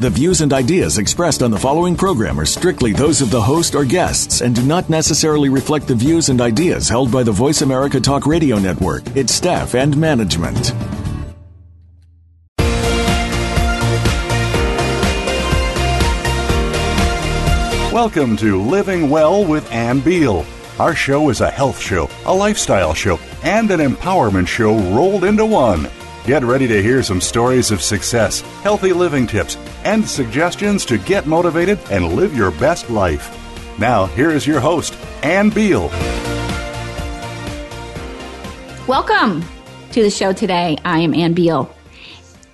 The views and ideas expressed on the following program are strictly those of the host or guests and do not necessarily reflect the views and ideas held by the Voice America Talk Radio Network, its staff, and management. Welcome to Living Well with Ann Beal. Our show is a health show, a lifestyle show, and an empowerment show rolled into one. Get ready to hear some stories of success, healthy living tips, and suggestions to get motivated and live your best life. Now, here is your host, Ann Beal. Welcome to the show today. I am Ann Beal.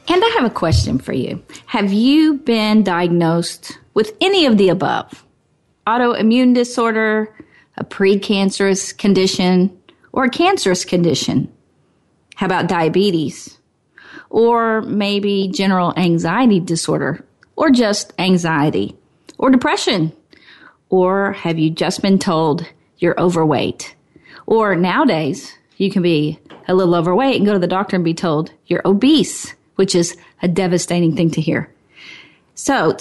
And I have a question for you. Have you been diagnosed with any of the above? Autoimmune disorder, a precancerous condition, or a cancerous condition? How about diabetes? Or maybe general anxiety disorder, or just anxiety, or depression? Or have you just been told you're overweight? Or nowadays, you can be a little overweight and go to the doctor and be told you're obese, which is a devastating thing to hear. So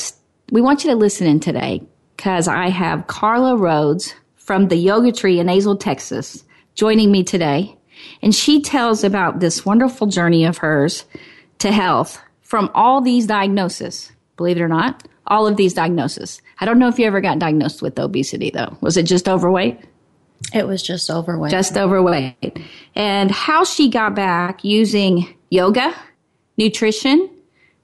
we want you to listen in today because I have Carla Rhodes from the Yoga Tree in Azle, Texas, joining me today. And she tells about this wonderful journey of hers to health from all these diagnoses. Believe it or not, all of these diagnoses. I don't know if you ever got diagnosed with obesity though. Was it just overweight? It was just overweight. Just overweight. And how she got back using yoga, nutrition,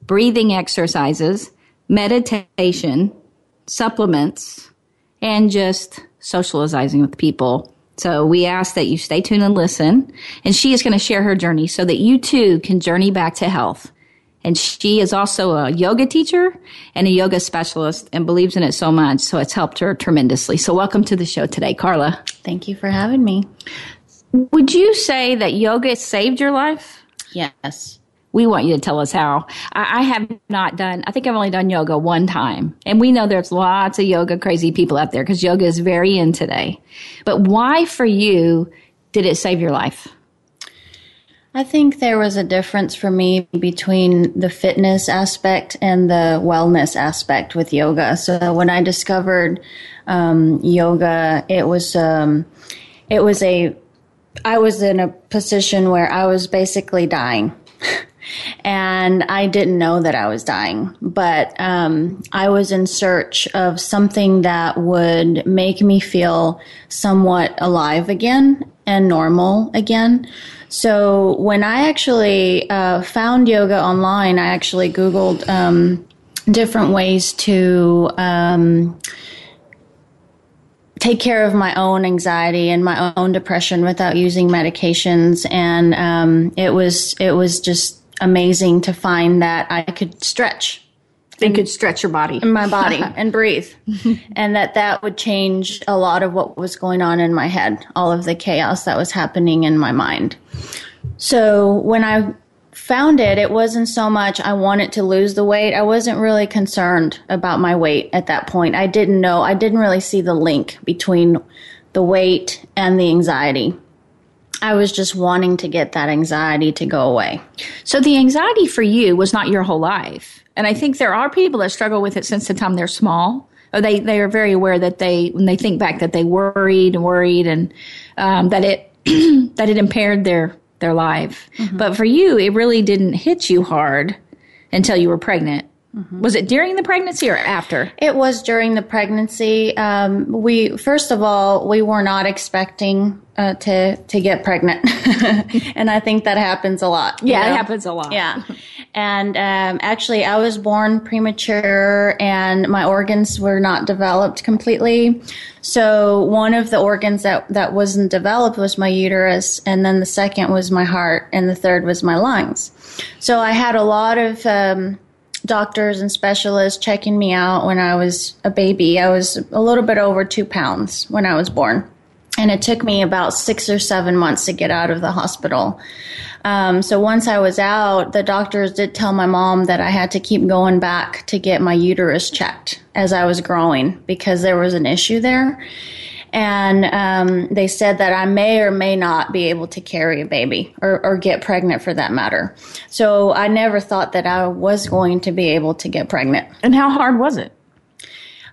breathing exercises, meditation, supplements, and just socializing with people so we ask that you stay tuned and listen. And she is going to share her journey so that you too can journey back to health. And she is also a yoga teacher and a yoga specialist and believes in it so much. So it's helped her tremendously. So welcome to the show today, Carla. Thank you for having me. Would you say that yoga saved your life? Yes we want you to tell us how. I, I, have not done, I think I've only done yoga one time. And we know there's lots of yoga crazy people out there because yoga is very in today. But why for you did it save your life? I think there was a difference for me between the fitness aspect and the wellness aspect with yoga. So when I discovered um, yoga, it was um, it was a I was in a position where I was basically dying. and I didn't know that I was dying, but um, I was in search of something that would make me feel somewhat alive again and normal again. So when I actually uh, found yoga online, I actually Googled um, different ways to. Um, take care of my own anxiety and my own depression without using medications and um, it was it was just amazing to find that I could stretch. And could stretch your body. In my body and breathe. and that that would change a lot of what was going on in my head, all of the chaos that was happening in my mind. So when I found it, it wasn't so much I wanted to lose the weight. I wasn't really concerned about my weight at that point. I didn't know, I didn't really see the link between the weight and the anxiety. I was just wanting to get that anxiety to go away. So the anxiety for you was not your whole life. And I think there are people that struggle with it since the time they're small. Or they, they are very aware that they, when they think back that they worried and worried and, um, that it, that it impaired their, their life. Mm-hmm. But for you, it really didn't hit you hard until you were pregnant. Mm-hmm. Was it during the pregnancy or after? It was during the pregnancy. Um, we first of all we were not expecting uh, to to get pregnant, and I think that happens a lot. Yeah, know? it happens a lot. Yeah, and um, actually, I was born premature, and my organs were not developed completely. So one of the organs that that wasn't developed was my uterus, and then the second was my heart, and the third was my lungs. So I had a lot of um, doctors and specialists checking me out when I was a baby. I was a little bit over two pounds when I was born. and it took me about six or seven months to get out of the hospital. Um, so once I was out, the doctors did tell my mom that I had to keep going back to get my uterus checked as I was growing because there was an issue there. And um, they said that I may or may not be able to carry a baby or, or get pregnant for that matter. So I never thought that I was going to be able to get pregnant. And how hard was it?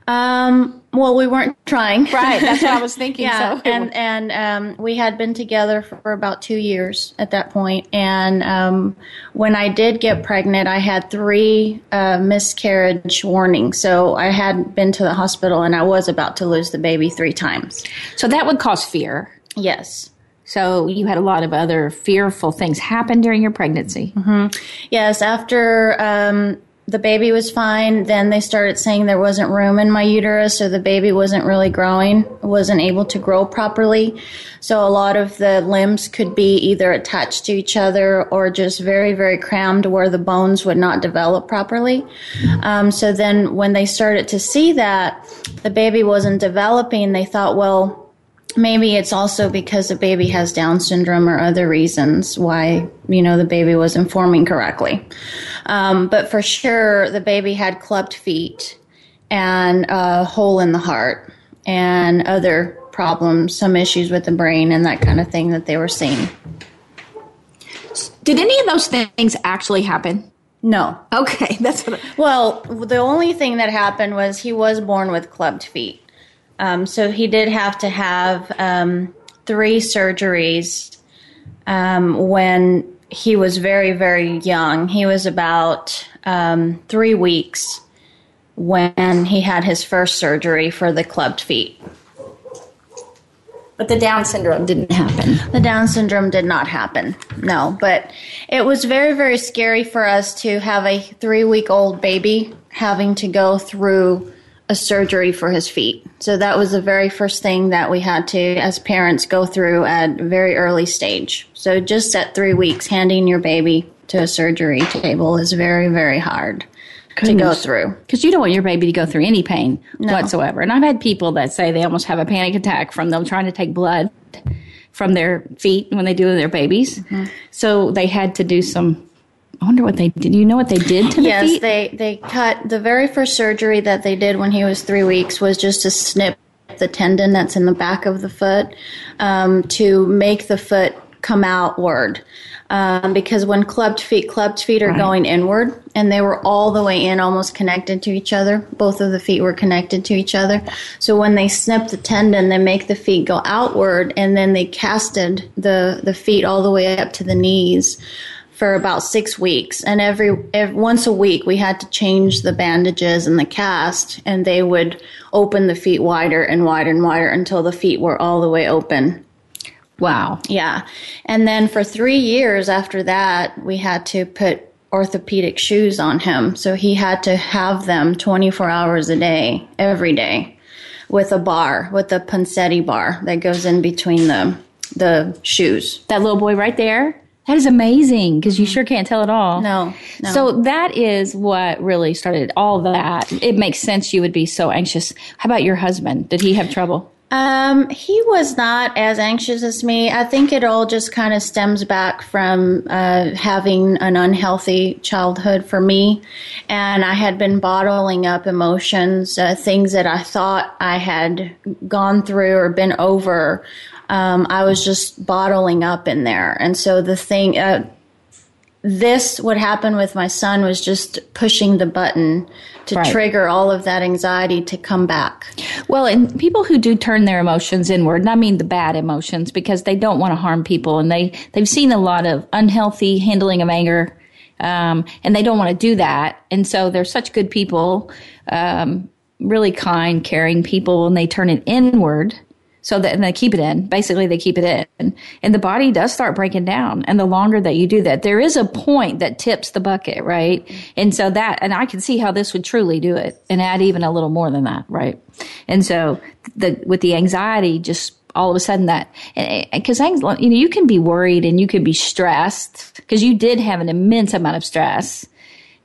Um, well, we weren't trying. Right, that's what I was thinking. yeah, so. and and um, we had been together for about two years at that point. And um, when I did get pregnant, I had three uh, miscarriage warnings. So I had been to the hospital, and I was about to lose the baby three times. so that would cause fear. Yes. So you had a lot of other fearful things happen during your pregnancy. Yes, after um, the baby was fine, then they started saying there wasn't room in my uterus, so the baby wasn't really growing, wasn't able to grow properly. So a lot of the limbs could be either attached to each other or just very, very crammed where the bones would not develop properly. Um, so then when they started to see that the baby wasn't developing, they thought, well, maybe it's also because the baby has Down syndrome or other reasons why you know the baby wasn't forming correctly. Um, but for sure, the baby had clubbed feet and a hole in the heart and other problems, some issues with the brain and that kind of thing that they were seeing. Did any of those things actually happen? No. Okay, that's what. Well, the only thing that happened was he was born with clubbed feet. Um, so he did have to have um, three surgeries um, when he was very, very young. He was about um, three weeks when he had his first surgery for the clubbed feet. But the Down syndrome didn't happen. The Down syndrome did not happen. No, but it was very, very scary for us to have a three week old baby having to go through a surgery for his feet. So that was the very first thing that we had to, as parents, go through at a very early stage. So just at three weeks, handing your baby to a surgery table is very, very hard to go through. Because you don't want your baby to go through any pain whatsoever. And I've had people that say they almost have a panic attack from them trying to take blood from their feet when they do their babies. Mm-hmm. So they had to do some. I wonder what they did. You know what they did to the Yes, feet? they they cut the very first surgery that they did when he was three weeks was just to snip the tendon that's in the back of the foot um, to make the foot come outward. Um, because when clubbed feet, clubbed feet are going inward, and they were all the way in, almost connected to each other. Both of the feet were connected to each other. So when they snip the tendon, they make the feet go outward, and then they casted the the feet all the way up to the knees for about six weeks, and every, every once a week we had to change the bandages and the cast, and they would open the feet wider and wider and wider until the feet were all the way open. wow. Yeah, and then for three years after that, we had to put orthopedic shoes on him, so he had to have them twenty four hours a day, every day, with a bar, with a Ponseti bar that goes in between the the shoes. That little boy right there. That is amazing because you mm. sure can't tell it all. No, no. So that is what really started all that. It makes sense you would be so anxious. How about your husband? Did he have trouble? Um, he was not as anxious as me. I think it all just kind of stems back from uh, having an unhealthy childhood for me, and I had been bottling up emotions, uh, things that I thought I had gone through or been over. Um, I was just bottling up in there, and so the thing. Uh, this what happened with my son was just pushing the button to Right. trigger all of that anxiety to come back. Well, and people who do turn their emotions inward, and I mean the bad emotions, because they don't want to harm people, and they they've seen a lot of unhealthy handling of anger, um, and they don't want to do that, and so they're such good people, um, really kind, caring people, and they turn it inward. So that and they keep it in. Basically, they keep it in, and the body does start breaking down. And the longer that you do that, there is a point that tips the bucket, right? And so that, and I can see how this would truly do it, and add even a little more than that, right? And so the with the anxiety, just all of a sudden that because you know you can be worried and you can be stressed because you did have an immense amount of stress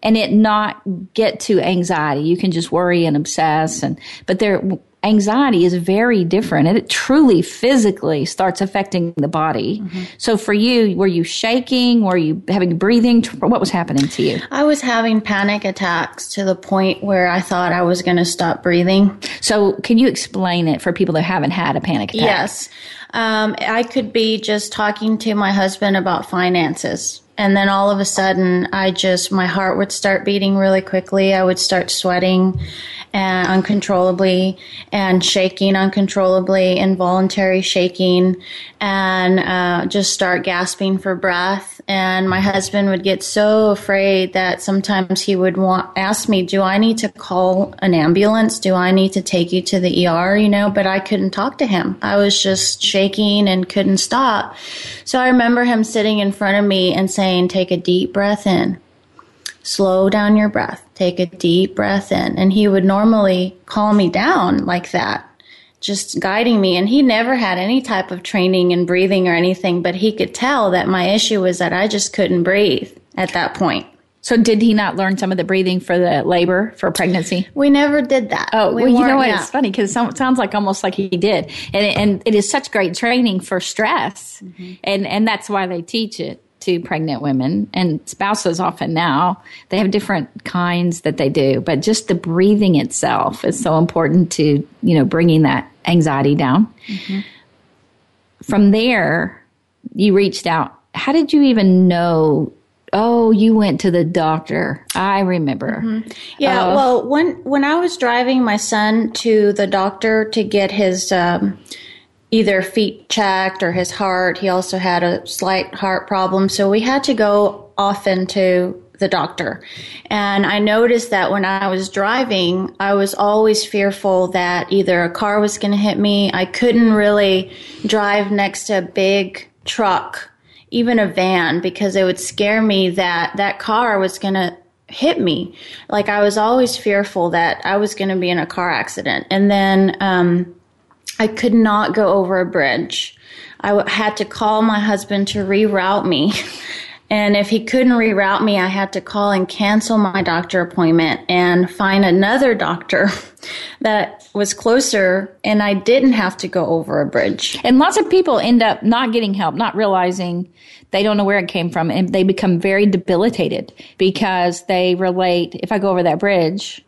and it not get to anxiety. You can just worry and obsess and but there anxiety is very different it truly physically starts affecting the body. Mm-hmm. So for you, were you shaking? Were you having breathing? What was happening to you? I was having panic attacks to the point where I thought I was going to stop breathing. So can you explain it for people that haven't had a panic attack? Yes. Um, I could be just talking to my husband about finances. And then all of a sudden, I just, my heart would start beating really quickly. I would start sweating and uncontrollably and shaking uncontrollably, involuntary shaking, and uh, just start gasping for breath. And my husband would get so afraid that sometimes he would want ask me, "Do I need to call an ambulance? Do I need to take you to the ER?" You know, but I couldn't talk to him. I was just shaking and couldn't stop. So I remember him sitting in front of me and saying, "Take a deep breath in." slow down your breath, take a deep breath in. And he would normally calm me down like that, just guiding me. And he never had any type of training in breathing or anything, but he could tell that my issue was that I just couldn't breathe at that point. So did he not learn some of the breathing for the labor for pregnancy? We never did that. Oh, we well, you know what? Yeah. It's funny because it sounds like almost like he did, and and it is such great training for stress, mm-hmm. and and that's why they teach it to pregnant women and spouses often now. They have different kinds that they do, but just the breathing itself is so important to, you know, bringing that anxiety down. Mm-hmm. From there, you reached out. How did you even know Oh, you went to the doctor. I remember. Mm-hmm. Yeah. Uh, well, when when I was driving my son to the doctor to get his um, either feet checked or his heart. He also had a slight heart problem. So we had to go often to the doctor. And I noticed that when I was driving, I was always fearful that either a car was going to hit me. I couldn't really drive next to a big truck, even a van, because it would scare me that that car was going to hit me. Like I was always fearful that I was going to be in a car accident. And then, um, I could not go over a bridge. I had to call my husband to reroute me. And if he couldn't reroute me, I had to call and cancel my doctor appointment and find another doctor that was closer and I didn't have to go over a bridge. And lots of people end up not getting help, not realizing they don't know where it came from and they become very debilitated because they relate, if I go over that bridge,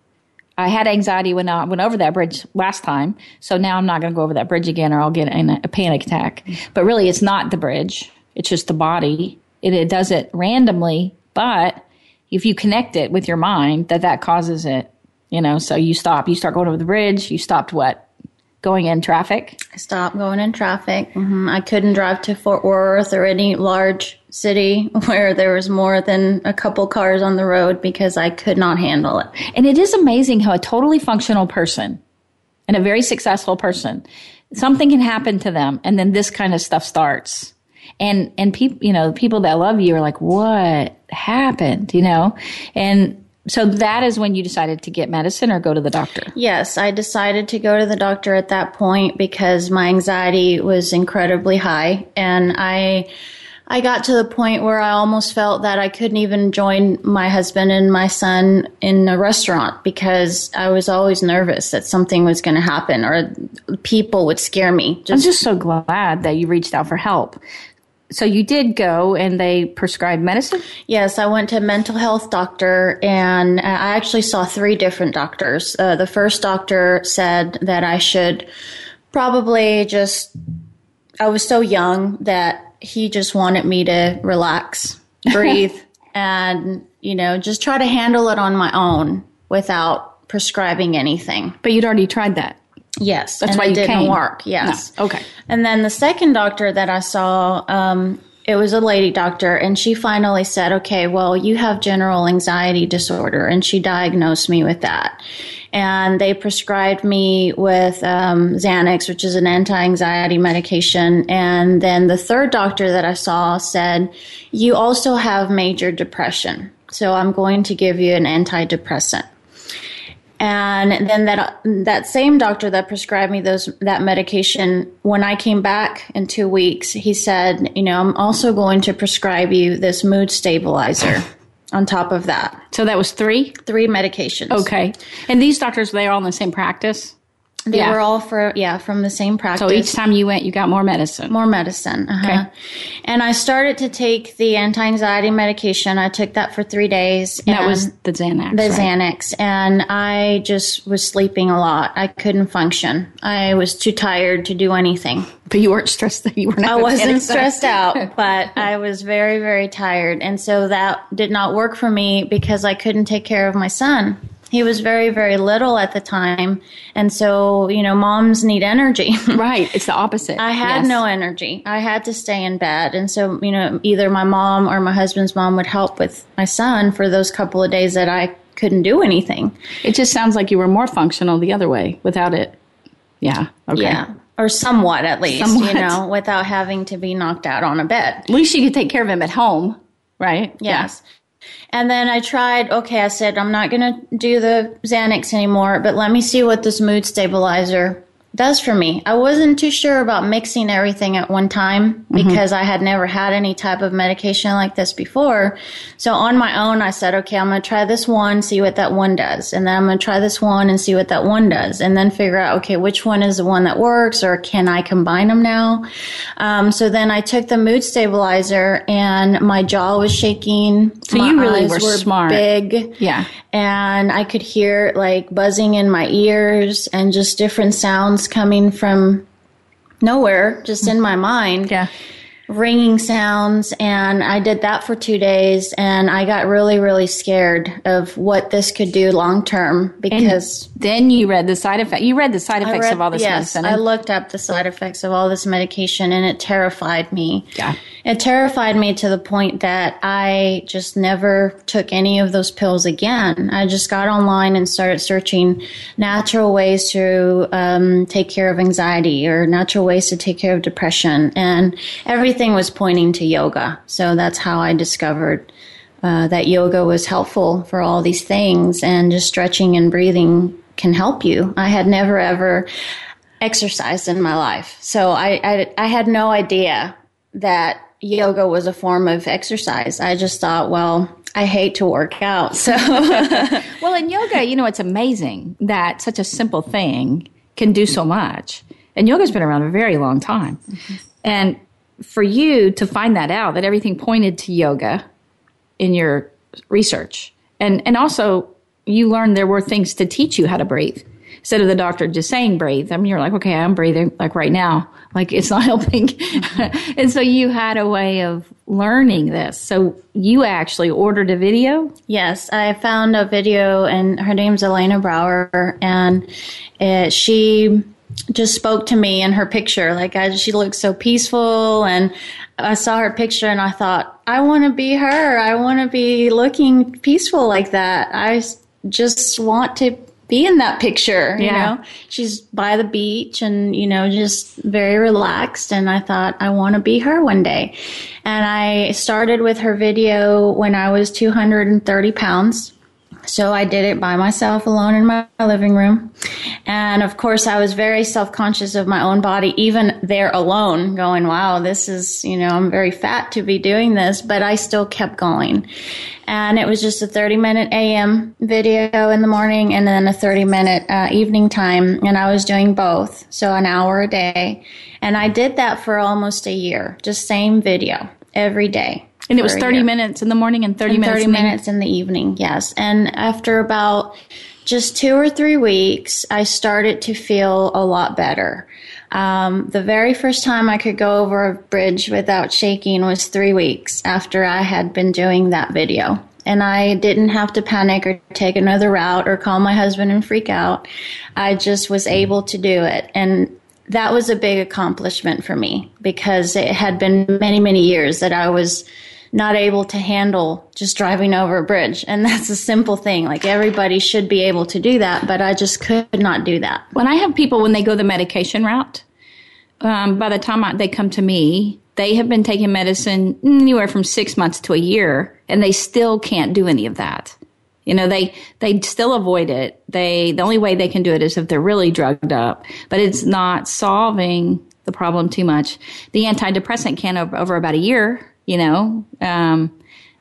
I had anxiety when I went over that bridge last time, so now I'm not going to go over that bridge again, or I'll get a, a panic attack. But really, it's not the bridge; it's just the body. It, it does it randomly, but if you connect it with your mind, that that causes it. You know, so you stop. You start going over the bridge. You stopped what? Going in traffic. I stopped going in traffic. Mm-hmm. I couldn't drive to Fort Worth or any large city where there was more than a couple cars on the road because I could not handle it. And it is amazing how a totally functional person and a very successful person, something can happen to them and then this kind of stuff starts. And, and people, you know, people that love you are like, what happened, you know? And so that is when you decided to get medicine or go to the doctor? Yes, I decided to go to the doctor at that point because my anxiety was incredibly high and I I got to the point where I almost felt that I couldn't even join my husband and my son in a restaurant because I was always nervous that something was going to happen or people would scare me. Just, I'm just so glad that you reached out for help. So you did go and they prescribed medicine? Yes, I went to a mental health doctor and I actually saw three different doctors. Uh, the first doctor said that I should probably just I was so young that he just wanted me to relax, breathe, and, you know, just try to handle it on my own without prescribing anything. But you'd already tried that. Yes. That's why it didn't came. work. Yes. No. Okay. And then the second doctor that I saw, um, it was a lady doctor and she finally said, okay, well, you have general anxiety disorder. And she diagnosed me with that. And they prescribed me with um, Xanax, which is an anti anxiety medication. And then the third doctor that I saw said, you also have major depression. So I'm going to give you an antidepressant. And then that that same doctor that prescribed me those that medication, when I came back in two weeks, he said, you know, I'm also going to prescribe you this mood stabilizer on top of that. So that was three? Three medications. Okay. And these doctors, they are all in the same practice? They Yeah. were all for yeah from the same practice. So each time you went, you got more medicine. more medicine. Uh-huh. Okay. And I started to take the anti-anxiety medication. I took that for three days. And that was the Xanax. the right? Xanax, and I just was sleeping a lot. I couldn't function. I was too tired to do anything. But you weren't stressed. You weren't. I wasn't stressed out, but I was very, very tired. And so that did not work for me because I couldn't take care of my son. He was very, very little at the time. And so, you know, moms need energy. Right. It's the opposite. I had Yes. no energy. I had to stay in bed. And so, you know, either my mom or my husband's mom would help with my son for those couple of days that I couldn't do anything. It just sounds like you were more functional the other way without it. Yeah. Okay. Yeah. Or somewhat at least, Somewhat. you know, without having to be knocked out on a bed. At least you could take care of him at home, right? Yes. And then I tried, okay, I said, I'm not going to do the Xanax anymore, but let me see what this mood stabilizer does for me. I wasn't too sure about mixing everything at one time because I had never had any type of medication like this before. So on my own, I said, okay, I'm going to try this one, see what that one does. And then I'm going to try this one and see what that one does. And then figure out, okay, which one is the one that works or can I combine them now? Um, so then I took the mood stabilizer and my jaw was shaking. So my you really eyes were smart. Big Yeah. and I could hear like buzzing in my ears and just different sounds coming from nowhere, just in my mind. Yeah. Ringing sounds. And I did that for two days and I got really, really scared of what this could do long term because Then you read the side effect. You read the side effects read- of all this yes, medicine. I looked up the side effects of all this medication and it terrified me. Yeah. It terrified me to the point that I just never took any of those pills again. I just got online and started searching natural ways to um, take care of anxiety or natural ways to take care of depression. And everything was pointing to yoga. So that's how I discovered uh, that yoga was helpful for all these things and just stretching and breathing can help you. I had never ever exercised in my life. So I, I, I had no idea that yoga was a form of exercise. I just thought, well, I hate to work out. So well, in yoga, you know, it's amazing that such a simple thing can do so much. And yoga's been around a very long time. And for you to find that out, that everything pointed to yoga in your research, and, and also you learned there were things to teach you how to breathe. Instead of the doctor just saying breathe, I mean, you're like, okay, I'm breathing like right now. Like it's not helping. and so you had a way of learning this. So you actually ordered a video? Yes, I found a video, and her name's Elena Brower, and uh she just spoke to me in her picture. Like I, she looked so peaceful, and I saw her picture, and I thought, I want to be her. I want to be looking peaceful like that. I just want to be in that picture. You Yeah. know, she's by the beach, and you know, just very relaxed. And I thought, I want to be her one day. And I started with her video when I was 230 pounds. So I did it by myself alone in my living room. And of course, I was very self conscious of my own body, even there alone, going, wow, this is, you know, I'm very fat to be doing this, but I still kept going. And it was just a 30 minute AM video in the morning and then a 30 minute uh, evening time. And I was doing both. So an hour a day. And I did that for almost a year, just same video every day. And it was 30 minutes in the morning and 30 And minutes 30 in the minutes in the evening, yes. And after about just two or three weeks, I started to feel a lot better. Um, the very first time I could go over a bridge without shaking was three weeks after I had been doing that video. And I didn't have to panic or take another route or call my husband and freak out. I just was able to do it. And that was a big accomplishment for me because it had been many, many years that I was not able to handle just driving over a bridge. And that's a simple thing. Like everybody should be able to do that, but I just could not do that. When I have people when they go the medication route, um, by the time I, they come to me, they have been taking medicine anywhere from six months to a year, and they still can't do any of that. You know, they they still avoid it. They the only way they can do it is if they're really drugged up, but it's not solving the problem too much. The antidepressant can over, over about a year. You know, um,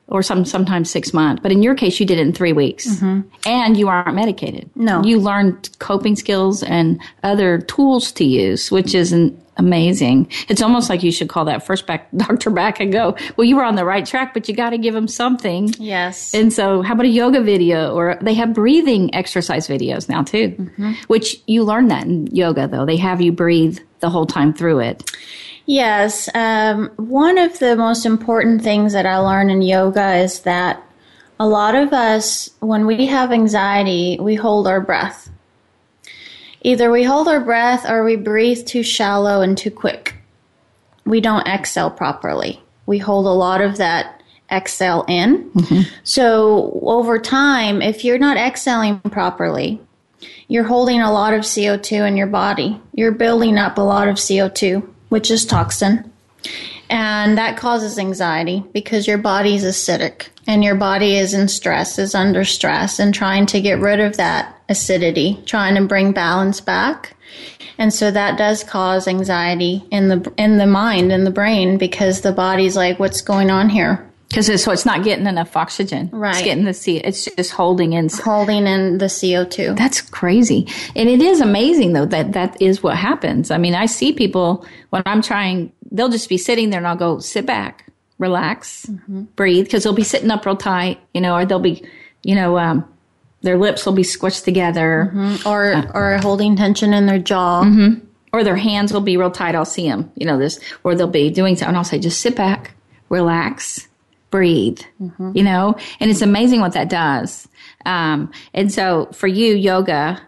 or some sometimes six months. But in your case, you did it in three weeks, and you aren't medicated. No. you learned coping skills and other tools to use, which is an amazing. It's almost like you should call that first back doctor back and go, well, you were on the right track, but you got to give them something. Yes. And so, how about a yoga video? Or they have breathing exercise videos now too, which you learn that in yoga though. They have you breathe the whole time through it. Yes. Um, one of the most important things that I learned in yoga is that a lot of us, when we have anxiety, we hold our breath. Either we hold our breath or we breathe too shallow and too quick. We don't exhale properly. We hold a lot of that exhale in. So over time, if you're not exhaling properly, you're holding a lot of CO2 in your body. You're building up a lot of CO2, which is toxin. And that causes anxiety because your body is acidic and your body is in stress, is under stress, and trying to get rid of that acidity, trying to bring balance back. And so that does cause anxiety in the in the mind in the brain because the body's like, what's going on here? Because it's, so it's not getting enough oxygen. Right. It's getting the C. It's just holding in. Holding in the CO2. That's crazy. And it is amazing though that that is what happens. I mean, I see people when I'm trying, they'll just be sitting there and I'll go, sit back, relax, mm-hmm. breathe, because they'll be sitting up real tight, you know, or they'll be, you know, um, their lips will be squished together mm-hmm. or uh, or holding tension in their jaw. Mm-hmm. or their hands will be real tight. I'll see them, you know, this, or they'll be doing something. And I'll say, just sit back, relax, breathe, you know, and it's amazing what that does. Um, and so for you, yoga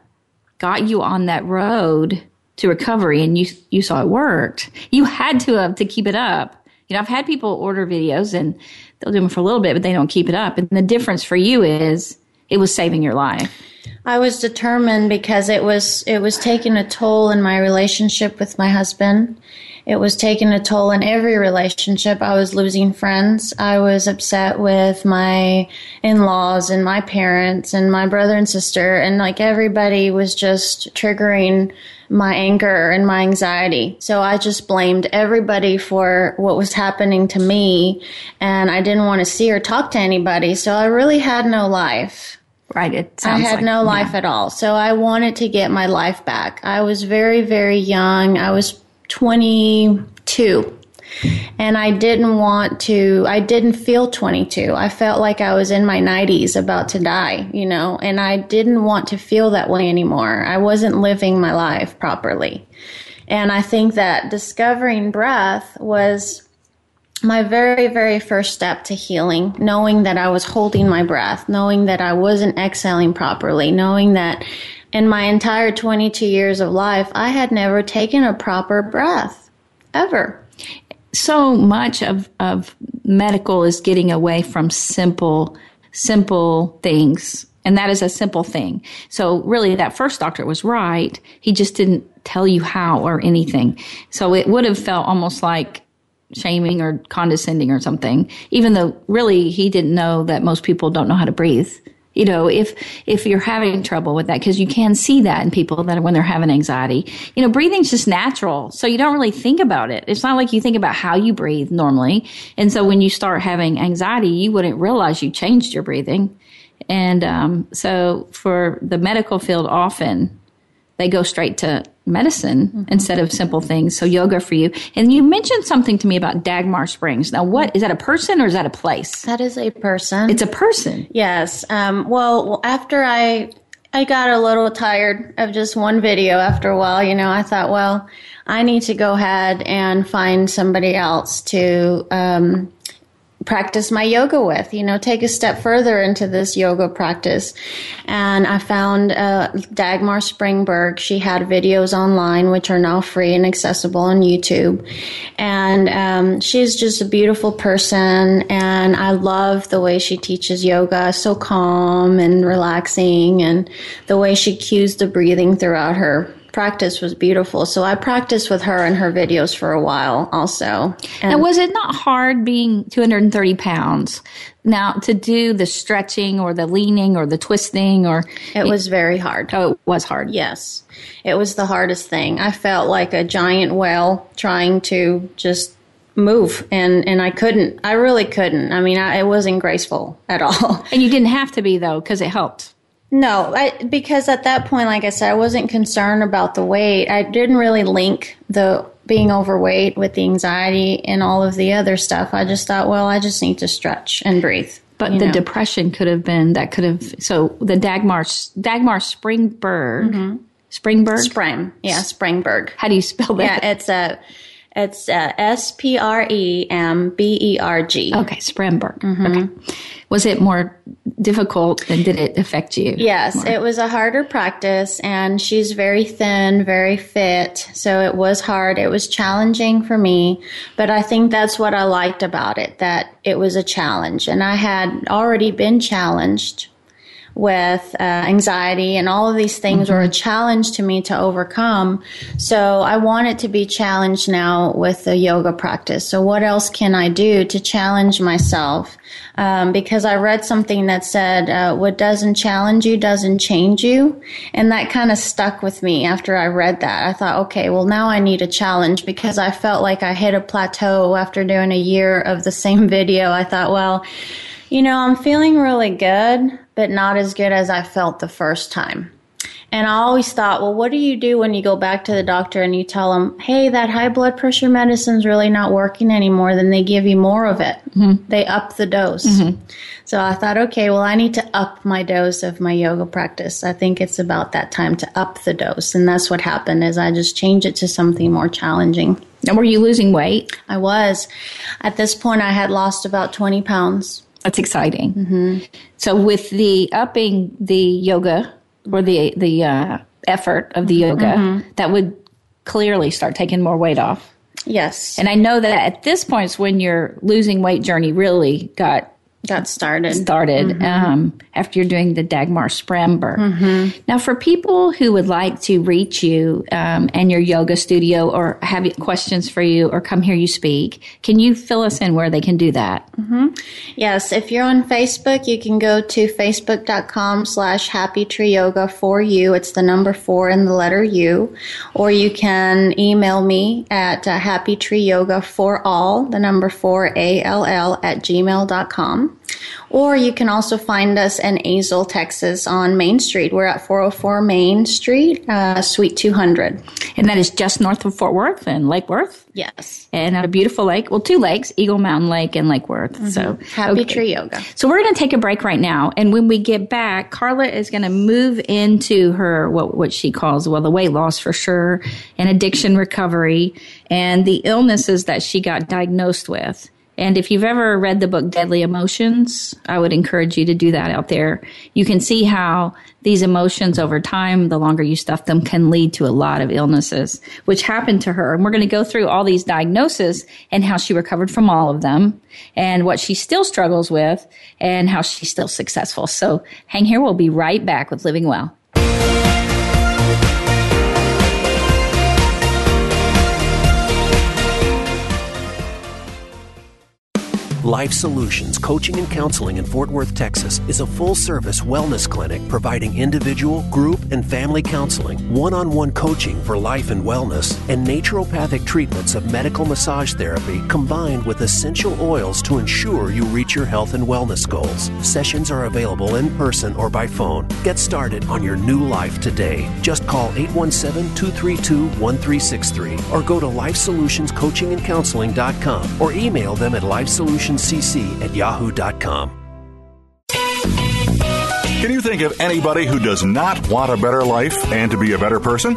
got you on that road to recovery and you, you saw it worked. You had to have to keep it up. You know, I've had people order videos and they'll do them for a little bit, but they don't keep it up. And the difference for you is it was saving your life. I was determined because it was it was taking a toll in my relationship with my husband. It was taking a toll in every relationship. I was losing friends. I was upset with my in-laws and my parents and my brother and sister and like everybody was just triggering my anger and my anxiety. So I just blamed everybody for what was happening to me and I didn't want to see or talk to anybody. So I really had no life. Right. It I had like- no life at all. So I wanted to get my life back. I was very, very young. I was 22. And I didn't want to, I didn't feel 22. I felt like I was in my 90s about to die, you know, and I didn't want to feel that way anymore. I wasn't living my life properly. And I think that discovering breath was my very, very first step to healing, knowing that I was holding my breath, knowing that I wasn't exhaling properly, knowing that in my entire 22 years of life, I had never taken a proper breath ever. so much of, of medical is getting away from simple, simple things. And that is a simple thing. So really that first doctor was right. He just didn't tell you how or anything. So it would have felt almost like shaming or condescending or something, even though really he didn't know that most people don't know how to breathe. You know, if if you're having trouble with that, because you can see that in people that when they're having anxiety, you know, breathing's just natural, so you don't really think about it. It's not like you think about how you breathe normally, and so when you start having anxiety, you wouldn't realize you changed your breathing, and um, so for the medical field, often they go straight to medicine instead of simple things. So yoga for you. And you mentioned something to me about Dagmar Springs. Now, what is that a person or is that a place? That is a person. It's a person. Yes. Um, well, after I I got a little tired of just one video after a while, you know, I thought, well, I need to go ahead and find somebody else to um, practice my yoga with, you know, take a step further into this yoga practice. And I found uh, Dagmar Spremberg. She had videos online, which are now free and accessible on YouTube. And um, she's just a beautiful person. And I love the way she teaches yoga, so calm and relaxing, and the way she cues the breathing throughout her practice was beautiful. So I practiced with her and her videos for a while also. And Now, was it not hard being 230 pounds? Now, to do the stretching or the leaning or the twisting or. it was very hard. Oh, it was hard. Yes, it was the hardest thing. I felt like a giant whale trying to just move and and I couldn't I really couldn't I mean I, it wasn't graceful at all and you didn't have to be though because it helped no I, because at that point like I said I wasn't concerned about the weight. I didn't really link the being overweight with the anxiety and all of the other stuff. I just thought well I just need to stretch and breathe but the know. depression could have been that could have so the Dagmar Dagmar Springberg mm-hmm. Springberg? Sprang yeah Springberg. How do you spell that? Yeah it's a it's uh, S P R E M B E R G. Okay, Spremberg. Mm-hmm. Okay. Was it more difficult and did it affect you? Yes, more? it was a harder practice and she's very thin, very fit. So it was hard. It was challenging for me, but I think that's what I liked about it, that it was a challenge. And I had already been challenged with uh, anxiety and all of these things mm-hmm. were a challenge to me to overcome. So I wanted to be challenged now with the yoga practice. So what else can I do to challenge myself? Um, because I read something that said, uh, what doesn't challenge you doesn't change you. And that kind of stuck with me after I read that. I thought, okay, well, now I need a challenge because I felt like I hit a plateau after doing a year of the same video. I thought, well, you know, I'm feeling really good, but not as good as I felt the first time. And I always thought, well, what do you do when you go back to the doctor and you tell them, hey, that high blood pressure medicine's really not working anymore? Then they give you more of it. Mm-hmm. They up the dose. Mm-hmm. So I thought, okay, well, I need to up my dose of my yoga practice. I think it's about that time to up the dose. And that's what happened is I just changed it to something more challenging. And were you losing weight? I was. At this point, I had lost about 20 pounds. That's exciting. Mm-hmm. So with the upping the yoga or the the uh, effort of the yoga, mm-hmm. that would clearly start taking more weight off. Yes. And I know that at this point is when your losing weight journey really got got started. Started mm-hmm. um, after you're doing the Dagmar Spremberg. Mm-hmm. Now, for people who would like to reach you um, and your yoga studio, or have questions for you, or come hear you speak, can you fill us in where they can do that? Mm-hmm. Yes, if you're on Facebook, you can go to facebook.com/slash Happy Tree Yoga for you. It's the number four and the letter U, or you can email me at uh, Happy Tree Yoga for all, the number four A L L at gmail.com. Or you can also find us in Azle, Texas on Main Street. We're at 404 Main Street, uh, Suite 200. And that is just north of Fort Worth and Lake Worth? Yes. And at a beautiful lake. Well, two lakes, Eagle Mountain Lake and Lake Worth. Mm-hmm. So happy okay. tree yoga. So we're going to take a break right now. And when we get back, Carla is going to move into her, what, what she calls, well, the weight loss for sure and addiction recovery and the illnesses that she got diagnosed with. And if you've ever read the book Deadly Emotions, I would encourage you to do that out there. You can see how these emotions over time, the longer you stuff them, can lead to a lot of illnesses, which happened to her. And we're going to go through all these diagnoses and how she recovered from all of them and what she still struggles with and how she's still successful. So hang here. We'll be right back with Living Well. Life Solutions Coaching and Counseling in Fort Worth, Texas is a full service wellness clinic providing individual, group, and family counseling, one on one coaching for life and wellness, and naturopathic treatments of medical massage therapy combined with essential oils to ensure you reach your health and wellness goals. Sessions are available in person or by phone. Get started on your new life today. Just call 817 232 1363 or go to lifesolutionscoachingandcounseling.com or email them at lifesolutions cc at yahoo.com. Can you think of anybody who does not want a better life and to be a better person?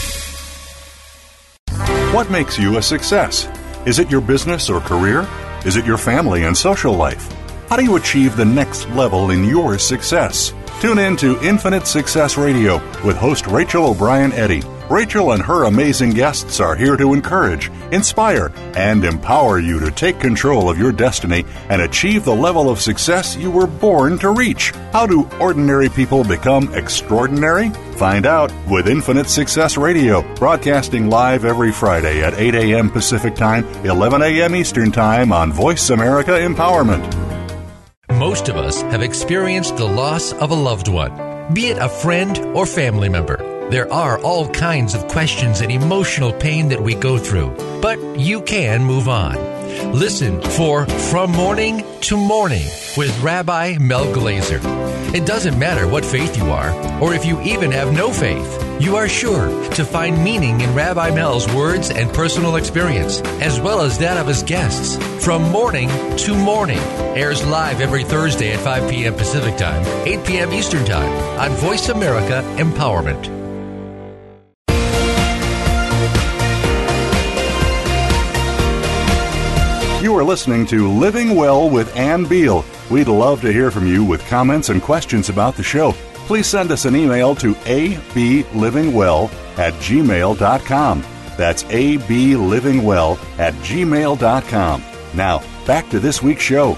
What makes you a success? Is it your business or career? Is it your family and social life? How do you achieve the next level in your success? Tune in to Infinite Success Radio with host Rachel O'Brien Eddy Rachel and her amazing guests are here to encourage, inspire, and empower you to take control of your destiny and achieve the level of success you were born to reach. How do ordinary people become extraordinary? Find out with Infinite Success Radio, broadcasting live every Friday at 8 a.m. Pacific Time, 11 a.m. Eastern Time on Voice America Empowerment. Most of us have experienced the loss of a loved one, be it a friend or family member. There are all kinds of questions and emotional pain that we go through, but you can move on. Listen for From Mourning to Morning with Rabbi Mel Glazer. It doesn't matter what faith you are, or if you even have no faith, you are sure to find meaning in Rabbi Mel's words and personal experience, as well as that of his guests. From Mourning to Morning airs live every Thursday at 5 p.m. Pacific Time, 8 p.m. Eastern Time on Voice America Empowerment. You are listening to Living Well with Ann Beal. We'd love to hear from you with comments and questions about the show. Please send us an email to ablivingwell at gmail.com. That's ablivingwell at gmail.com. Now, back to this week's show.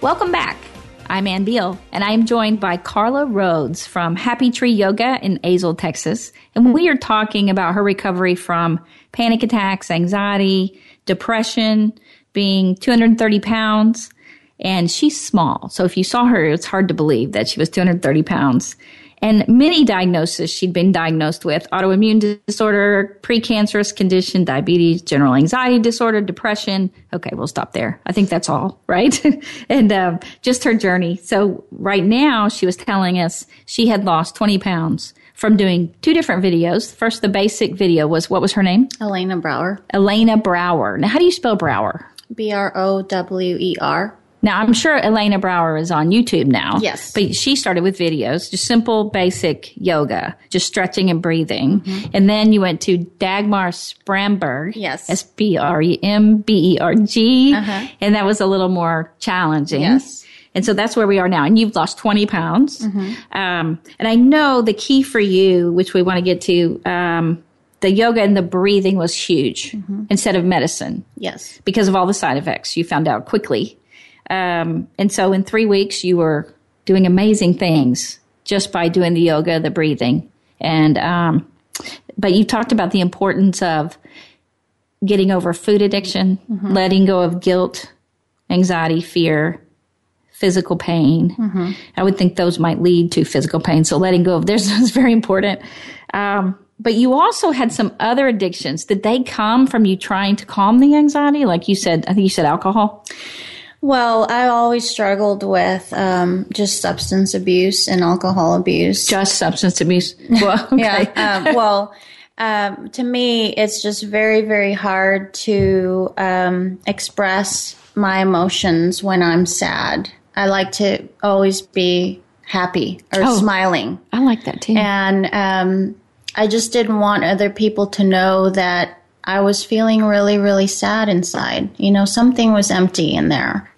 Welcome back. I'm Ann Beal, and I am joined by Carla Rhodes from Happy Tree Yoga in Azle, Texas. And we are talking about her recovery from panic attacks, anxiety, depression, being 230 pounds. And she's small. So if you saw her, it's hard to believe that she was 230 pounds. And many diagnoses she'd been diagnosed with autoimmune disorder, precancerous condition, diabetes, general anxiety disorder, depression. Okay, we'll stop there. I think that's all, right? and um, just her journey. So right now, she was telling us she had lost 20 pounds from doing two different videos. First, the basic video was what was her name? Elena Brower. Elena Brower. Now, how do you spell Brower? B R O W E R. Now, I'm sure Elena Brower is on YouTube now. Yes. But she started with videos, just simple, basic yoga, just stretching and breathing. Mm-hmm. And then you went to Dagmar Spremberg. Yes. S P R E M B E R G. Uh-huh. And that was a little more challenging. Yes. And so that's where we are now. And you've lost 20 pounds. Mm-hmm. Um, and I know the key for you, which we want to get to, um, the yoga and the breathing was huge mm-hmm. instead of medicine. Yes. Because of all the side effects you found out quickly. Um, and so in three weeks, you were doing amazing things just by doing the yoga, the breathing. And, um, but you talked about the importance of getting over food addiction, mm-hmm. letting go of guilt, anxiety, fear, physical pain. Mm-hmm. I would think those might lead to physical pain. So letting go of this is very important. Um, but you also had some other addictions. Did they come from you trying to calm the anxiety? Like you said, I think you said alcohol. Well, I always struggled with um, just substance abuse and alcohol abuse. Just substance abuse. Well, okay. yeah. Um, well, um, to me, it's just very, very hard to um, express my emotions when I'm sad. I like to always be happy or oh, smiling. I like that too. And um, I just didn't want other people to know that I was feeling really, really sad inside. You know, something was empty in there.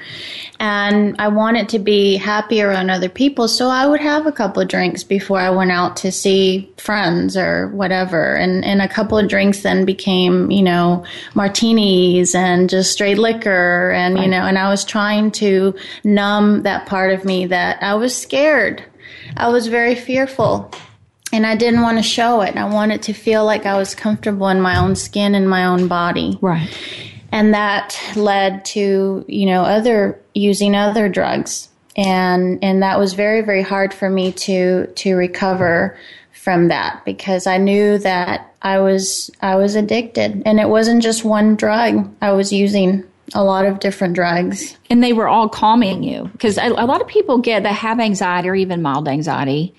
And I wanted to be happy around other people. So I would have a couple of drinks before I went out to see friends or whatever. And, and a couple of drinks then became, you know, martinis and just straight liquor. And, you know, and I was trying to numb that part of me that I was scared. I was very fearful and I didn't want to show it. I wanted to feel like I was comfortable in my own skin and my own body. Right. And that led to, you know, other using other drugs. And and that was very very hard for me to to recover from that because I knew that I was I was addicted and it wasn't just one drug. I was using a lot of different drugs. And they were all calming you because a, a lot of people get that have anxiety or even mild anxiety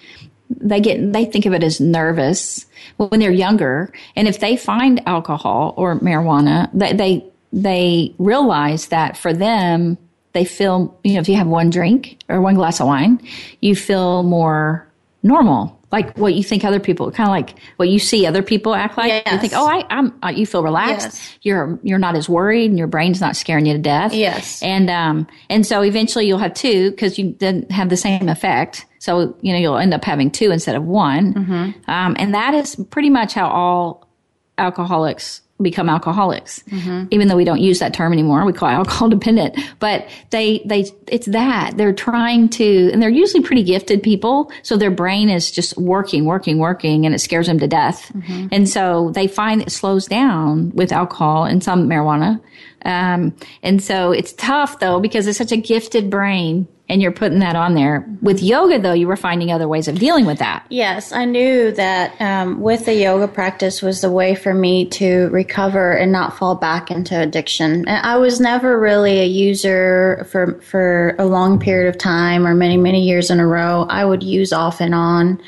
they get they think of it as nervous when they're younger. And if they find alcohol or marijuana they they, they realize that for them they feel you know if you have one drink or one glass of wine you feel more normal like what you think other people, kind of like what you see other people act like. Yes. You think, oh, I, I'm, uh, you feel relaxed. Yes. You're, you're not as worried, and your brain's not scaring you to death. Yes. And um, and so eventually you'll have two because you didn't have the same effect. So you know you'll end up having two instead of one. Mm-hmm. Um, and that is pretty much how all alcoholics become alcoholics. Mm-hmm. even though we don't use that term anymore we call it alcohol dependent. But they they it's that. They're trying to and they're usually pretty gifted people. So their brain is just working working working and it scares them to death. Mm-hmm. and so they find it slows down with alcohol and some marijuana. Um, and so it's tough though because it's such a gifted brain and you're putting that on there with yoga though you were finding other ways of dealing with that Yes, I knew that um, with the yoga practice was the way for me to recover and not fall back into addiction. And I was never really a user for for a long period of time or many many years in a row. I would use off and on,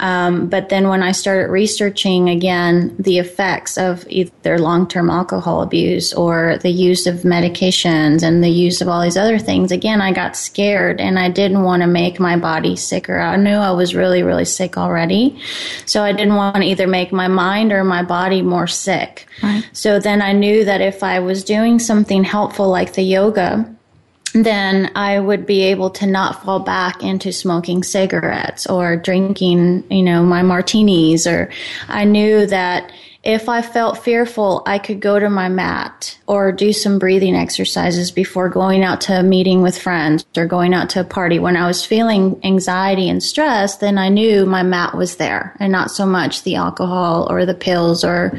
um, but then when I started researching again the effects of either long term alcohol abuse or the use of medications and the use of all these other things, again I got scared and I didn't want to make my body sicker. I knew I was really, really sick already. So I didn't want to either make my mind or my body more sick. So then I knew that if I was doing something helpful like the yoga, then I would be able to not fall back into smoking cigarettes or drinking, you know, my martinis or I knew that if I felt fearful, I could go to my mat or do some breathing exercises before going out to a meeting with friends or going out to a party. When I was feeling anxiety and stress, then I knew my mat was there and not so much the alcohol or the pills or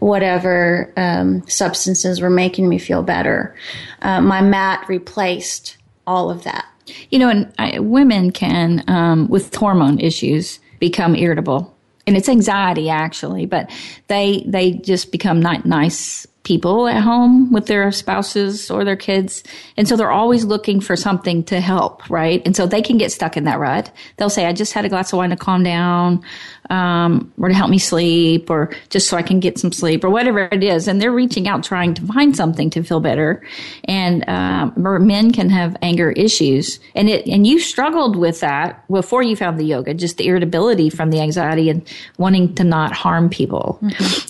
whatever um, substances were making me feel better. Uh, my mat replaced all of that. You know, and I, women can, um, with hormone issues, become irritable, and it's anxiety actually. But they they just become not nice people at home with their spouses or their kids, and so they're always looking for something to help, right? And so they can get stuck in that rut. They'll say, "I just had a glass of wine to calm down." Um, or to help me sleep, or just so I can get some sleep, or whatever it is. And they're reaching out, trying to find something to feel better. And um, men can have anger issues, and it and you struggled with that before you found the yoga, just the irritability from the anxiety and wanting to not harm people.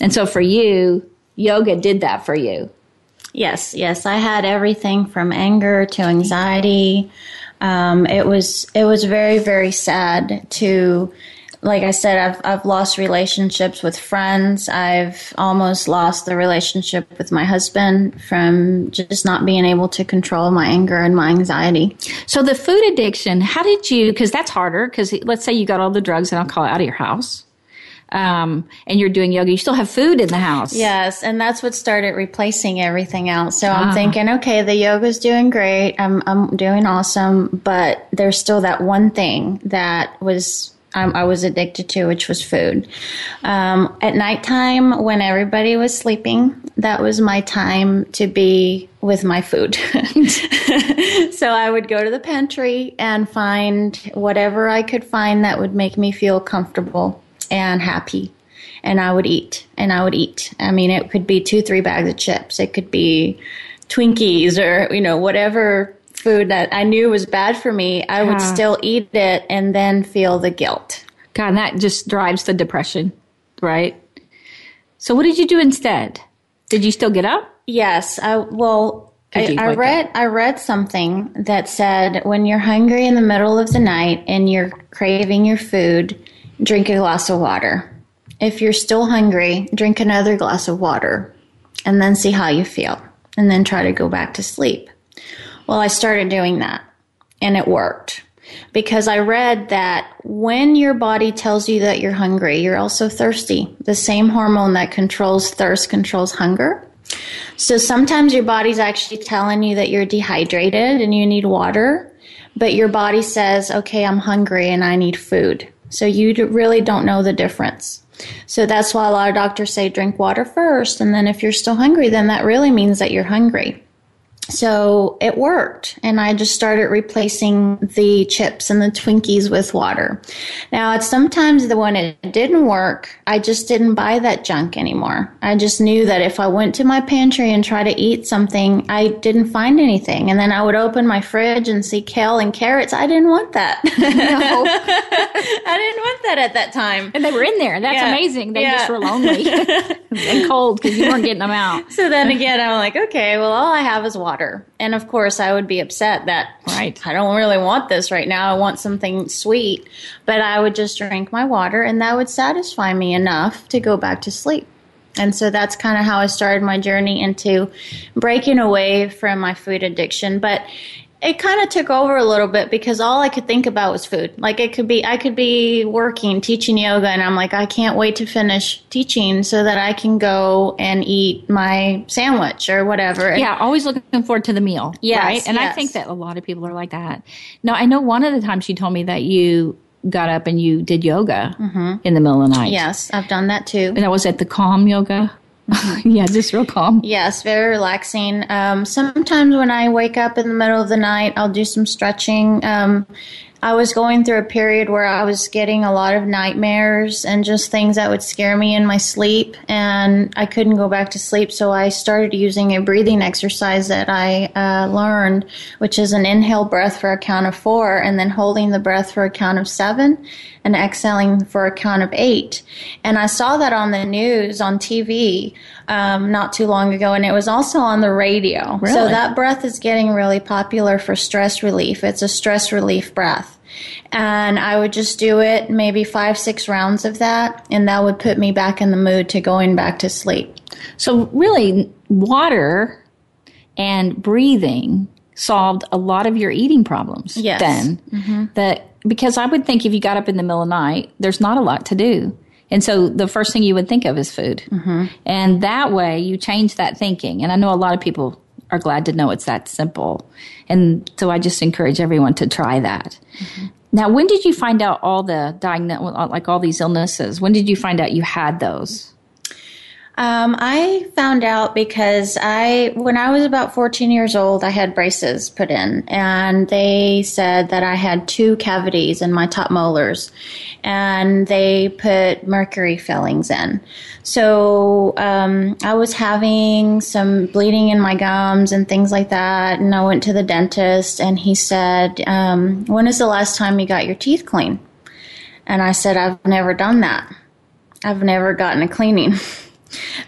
And so for you, yoga did that for you. Yes, yes, I had everything from anger to anxiety. Um, it was it was very very sad to, like I said, I've I've lost relationships with friends. I've almost lost the relationship with my husband from just not being able to control my anger and my anxiety. So the food addiction, how did you? Because that's harder. Because let's say you got all the drugs and alcohol out of your house, um, and you're doing yoga. You still have food in the house. Yes, and that's what started replacing everything else. So I'm thinking, okay, the yoga's doing great. I'm I'm doing awesome, but there's still that one thing that was I was addicted to, which was food. Um, at nighttime, when everybody was sleeping, that was my time to be with my food. so I would go to the pantry and find whatever I could find that would make me feel comfortable and happy. And I would eat and I would eat. I mean, it could be two, three bags of chips. It could be Twinkies or, you know, whatever food that I knew was bad for me. I would still eat it and then feel the guilt. God, that just drives the depression, right? So what did you do instead? Did you still get up? Yes, I well I, I read I read something that said when you're hungry in the middle of the night and you're craving your food, drink a glass of water. If you're still hungry, drink another glass of water and then see how you feel and then try to go back to sleep. Well, I started doing that and it worked because I read that when your body tells you that you're hungry, you're also thirsty. The same hormone that controls thirst controls hunger. So sometimes your body's actually telling you that you're dehydrated and you need water, but your body says, okay, I'm hungry and I need food. So you really don't know the difference. So that's why a lot of doctors say drink water first. And then if you're still hungry, then that really means that you're hungry. So it worked and i just started replacing the chips and the twinkies with water. Now it's sometimes the when it didn't work i just didn't buy that junk anymore. I just knew that if i went to my pantry and tried to eat something i didn't find anything. And then i would open my fridge and see kale and carrots. I didn't want that. No. i didn't want that at that time. And they were in there. That's yeah. amazing. They yeah. just were lonely and cold because you weren't getting them out. So then again i'm like okay well all i have is water water. And of course, I would be upset that right. I don't really want this right now. I want something sweet. But I would just drink my water, and that would satisfy me enough to go back to sleep. And so that's kind of how I started my journey into breaking away from my food addiction. But it kind of took over a little bit because all I could think about was food. Like it could be, I could be working, teaching yoga, and I'm like, I can't wait to finish teaching so that I can go and eat my sandwich or whatever. Yeah, always looking forward to the meal. Yes, right? And yes. I think that a lot of people are like that. Now, I know one of the times you told me that you got up and you did yoga mm-hmm. in the middle of the night. Yes, I've done that too. And that was at the Calm Yoga. yeah, just real calm. Yes, very relaxing. Um, sometimes when I wake up in the middle of the night, I'll do some stretching. Um, I was going through a period where I was getting a lot of nightmares and just things that would scare me in my sleep, and I couldn't go back to sleep. So I started using a breathing exercise that I uh, learned, which is an inhale breath for a count of four, and then holding the breath for a count of seven, and exhaling for a count of eight. And I saw that on the news on TV um, not too long ago, and it was also on the radio. Really? So that breath is getting really popular for stress relief. It's a stress relief breath and I would just do it maybe five, six rounds of that, and that would put me back in the mood to going back to sleep. So, really, water and breathing solved a lot of your eating problems yes. then. Mm-hmm. That because I would think if you got up in the middle of the night, there's not a lot to do. And so the first thing you would think of is food. Mm-hmm. And that way you change that thinking. And I know a lot of people are glad to know it's that simple. And so I just encourage everyone to try that. Mm-hmm. Now, when did you find out all the diagnosis, like all these illnesses? When did you find out you had those? Um, I found out because I, when I was about 14 years old, I had braces put in, and they said that I had two cavities in my top molars, and they put mercury fillings in. So um, I was having some bleeding in my gums and things like that, and I went to the dentist, and he said, um, "When is the last time you got your teeth clean?" And I said, "I've never done that. I've never gotten a cleaning."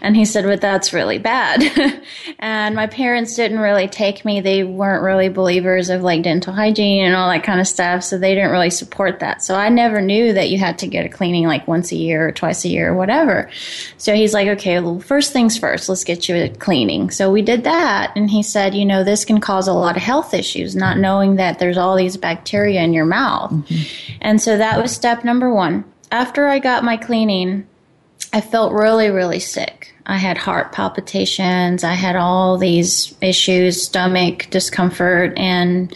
And he said, but that's really bad. and my parents didn't really take me. They weren't really believers of like dental hygiene and all that kind of stuff. So they didn't really support that. So I never knew that you had to get a cleaning like once a year or twice a year or whatever. So he's like, okay, well, first things first, let's get you a cleaning. So we did that. And he said, you know, this can cause a lot of health issues, not knowing that there's all these bacteria in your mouth. Mm-hmm. And so that was step number one. After I got my cleaning, I felt really, really sick. I had heart palpitations. I had all these issues, stomach discomfort. And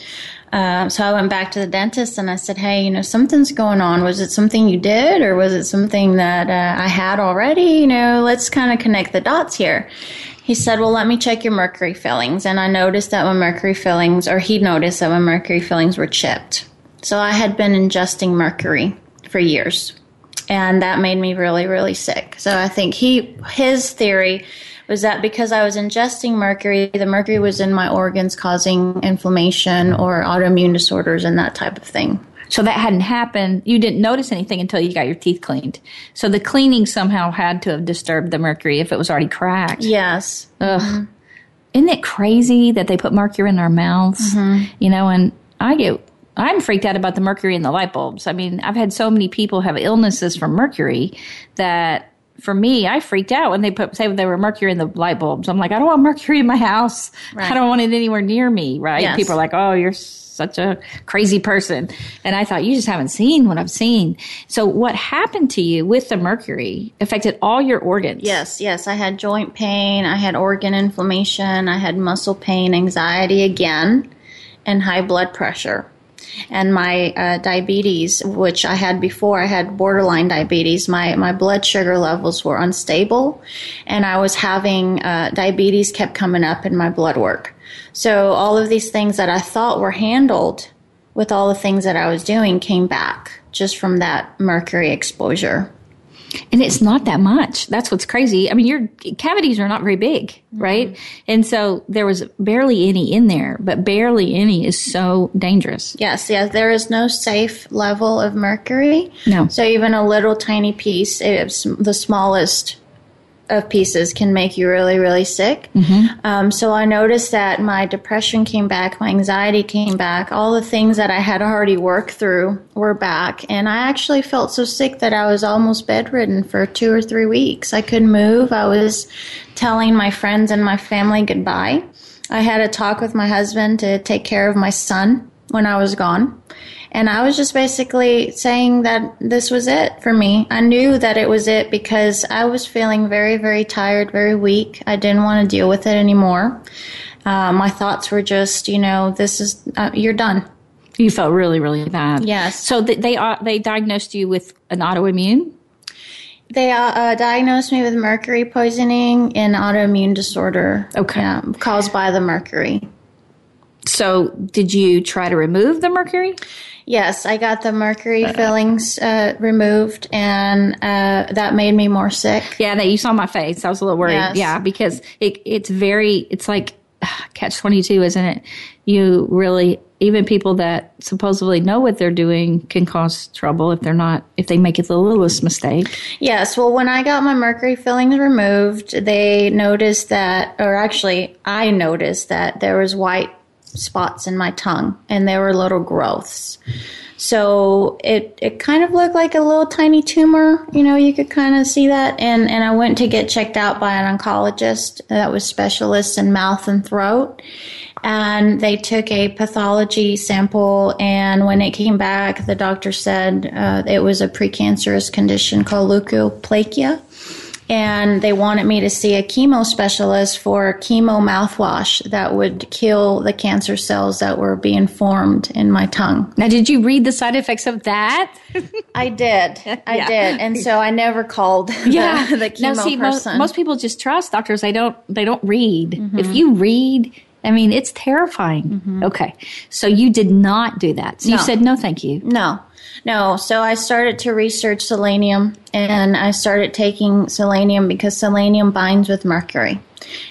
uh, so I went back to the dentist and I said, Hey, you know, something's going on. Was it something you did or was it something that uh, I had already? You know, let's kind of connect the dots here. He said, Well, let me check your mercury fillings. And I noticed that my mercury fillings, or he noticed that my mercury fillings were chipped. So I had been ingesting mercury for years and that made me really really sick. So i think he his theory was that because i was ingesting mercury the mercury was in my organs causing inflammation or autoimmune disorders and that type of thing. So that hadn't happened. You didn't notice anything until you got your teeth cleaned. So the cleaning somehow had to have disturbed the mercury if it was already cracked. Yes. Ugh. Mm-hmm. isn't it crazy that they put mercury in our mouths? Mm-hmm. you know and i get I'm freaked out about the mercury in the light bulbs. I mean, I've had so many people have illnesses from mercury that for me, I freaked out when they put say they were mercury in the light bulbs. I'm like, I don't want mercury in my house. Right. I don't want it anywhere near me. Right? Yes. People are like, oh, you're such a crazy person. And I thought, you just haven't seen what I've seen. So what happened to you with the mercury affected all your organs? Yes, yes. I had joint pain. I had organ inflammation. I had muscle pain, anxiety again, and high blood pressure and my uh, diabetes, which I had before, I had borderline diabetes. My my blood sugar levels were unstable, and I was having uh, diabetes kept coming up in my blood work. So all of these things that I thought were handled with all the things that I was doing came back just from that mercury exposure. And it's not that much. That's what's crazy. I mean, your cavities are not very big, right? Mm-hmm. And so there was barely any in there, but barely any is so dangerous. Yes, yes. There is no safe level of mercury. No. So even a little tiny piece, it's the smallest of pieces can make you really, really sick. Mm-hmm. Um, so I noticed that my depression came back, my anxiety came back, all the things that I had already worked through were back. And I actually felt so sick that I was almost bedridden for two or three weeks. I couldn't move. I was telling my friends and my family goodbye. I had a talk with my husband to take care of my son when I was gone. And I was just basically saying that this was it for me. I knew that it was it because I was feeling very, very tired, very weak. I didn't want to deal with it anymore. Uh, my thoughts were just, you know, this is, uh, you're done. You felt really, really bad. Yes. So th- they uh, they diagnosed you with an autoimmune. They uh, uh, diagnosed me with mercury poisoning and autoimmune disorder. Okay. Yeah, caused by the mercury. So, did you try to remove the mercury? Yes, I got the mercury fillings uh, removed, and uh, that made me more sick. Yeah, that you saw my face. I was a little worried. Yes. Yeah, because it, it's very, it's like catch 22, isn't it? You really, even people that supposedly know what they're doing can cause trouble if they're not, if they make it the littlest mistake. Yes, well, when I got my mercury fillings removed, they noticed that, or actually, I noticed that there was white spots in my tongue and there were little growths. So it, it kind of looked like a little tiny tumor. You know, you could kind of see that. And, and I went to get checked out by an oncologist that was specialist in mouth and throat. And they took a pathology sample. And when it came back, the doctor said uh, it was a precancerous condition called leukoplakia and they wanted me to see a chemo specialist for chemo mouthwash that would kill the cancer cells that were being formed in my tongue. Now, did you read the side effects of that? I did. I Yeah. did. And so I never called the, the chemo now, see, person. most people just trust doctors. They don't. They don't read. Mm-hmm. If you read, I mean, it's terrifying. Okay, so you did not do that. So you said no, thank you. No, no. So I started to research selenium and I started taking selenium because selenium binds with mercury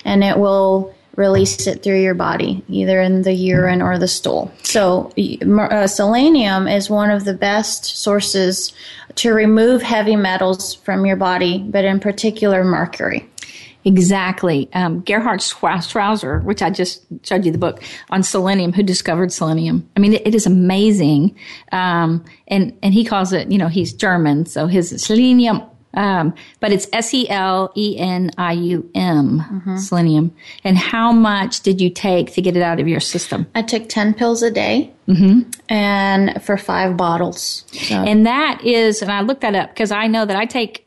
and it will release it through your body, either in the urine or the stool. So uh, selenium is one of the best sources to remove heavy metals from your body, but in particular mercury. Exactly. Um, Gerhard Schrauzer, which I just showed you the book on selenium, who discovered selenium. I mean, it, it is amazing. Um, and, and he calls it, you know, he's German, so his selenium. Um, but it's S E L E N I U M, selenium. And how much did you take to get it out of your system? I took 10 pills a day and for five bottles. So And that is, and I looked that up because I know that I take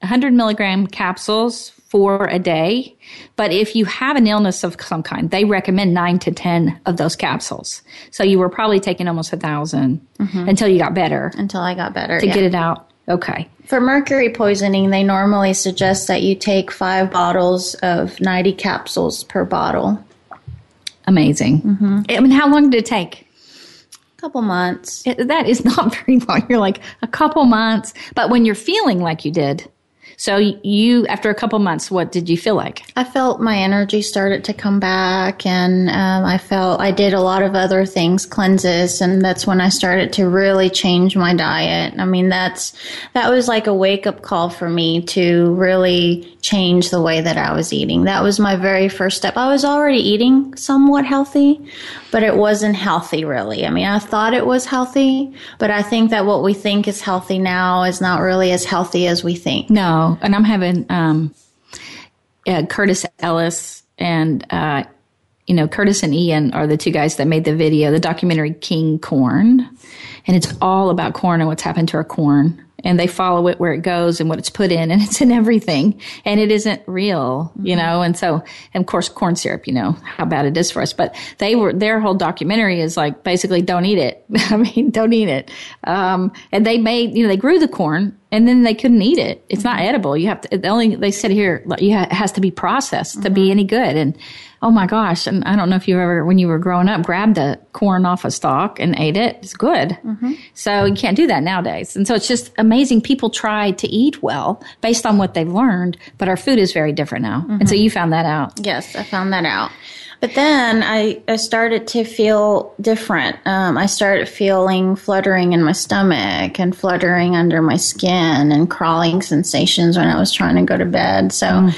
100 milligram capsules for a day. But if you have an illness of some kind, they recommend nine to 10 of those capsules. So you were probably taking almost a 1000 mm-hmm. until you got better until I got better. to yeah. get it out. Okay. For mercury poisoning, they normally suggest that you take five bottles of 90 capsules per bottle. Amazing. Mm-hmm. I mean, how long did it take? A couple months. It, that is not very long. You're like a couple months. But when you're feeling like you did, so you, after a couple months, what did you feel like? I felt my energy started to come back, and um, I felt I did a lot of other things, cleanses, and that's when I started to really change my diet. I mean, that's that was like a wake up call for me to really change the way that I was eating. That was my very first step. I was already eating somewhat healthy, but it wasn't healthy really. I mean, I thought it was healthy, but I think that what we think is healthy now is not really as healthy as we think. No, and I'm having um, uh, Curtis Ellis and uh, you know Curtis and Ian are the two guys that made the video, the documentary King Corn, and it's all about corn and what's happened to our corn. And they follow it where it goes and what it's put in, and it's in everything, and it isn't real, you know. And so, and of course, corn syrup, you know how bad it is for us. But they were their whole documentary is like basically don't eat it. I mean, don't eat it. Um, and they made, you know, they grew the corn and then they couldn't eat it. It's not edible. You have to. The only they said here, you ha- it has to be processed to be mm-hmm. any good. And oh my gosh! And I don't know if you ever, when you were growing up, grabbed a corn off a stalk and ate it. It's good. Mm-hmm. So you can't do that nowadays. And so it's just amazing. People try to eat well based on what they've learned, but our food is very different now. And so mm-hmm. you found that out. Yes, I found that out. But then I, I started to feel different. Um, I started feeling fluttering in my stomach and fluttering under my skin and crawling sensations when I was trying to go to bed. So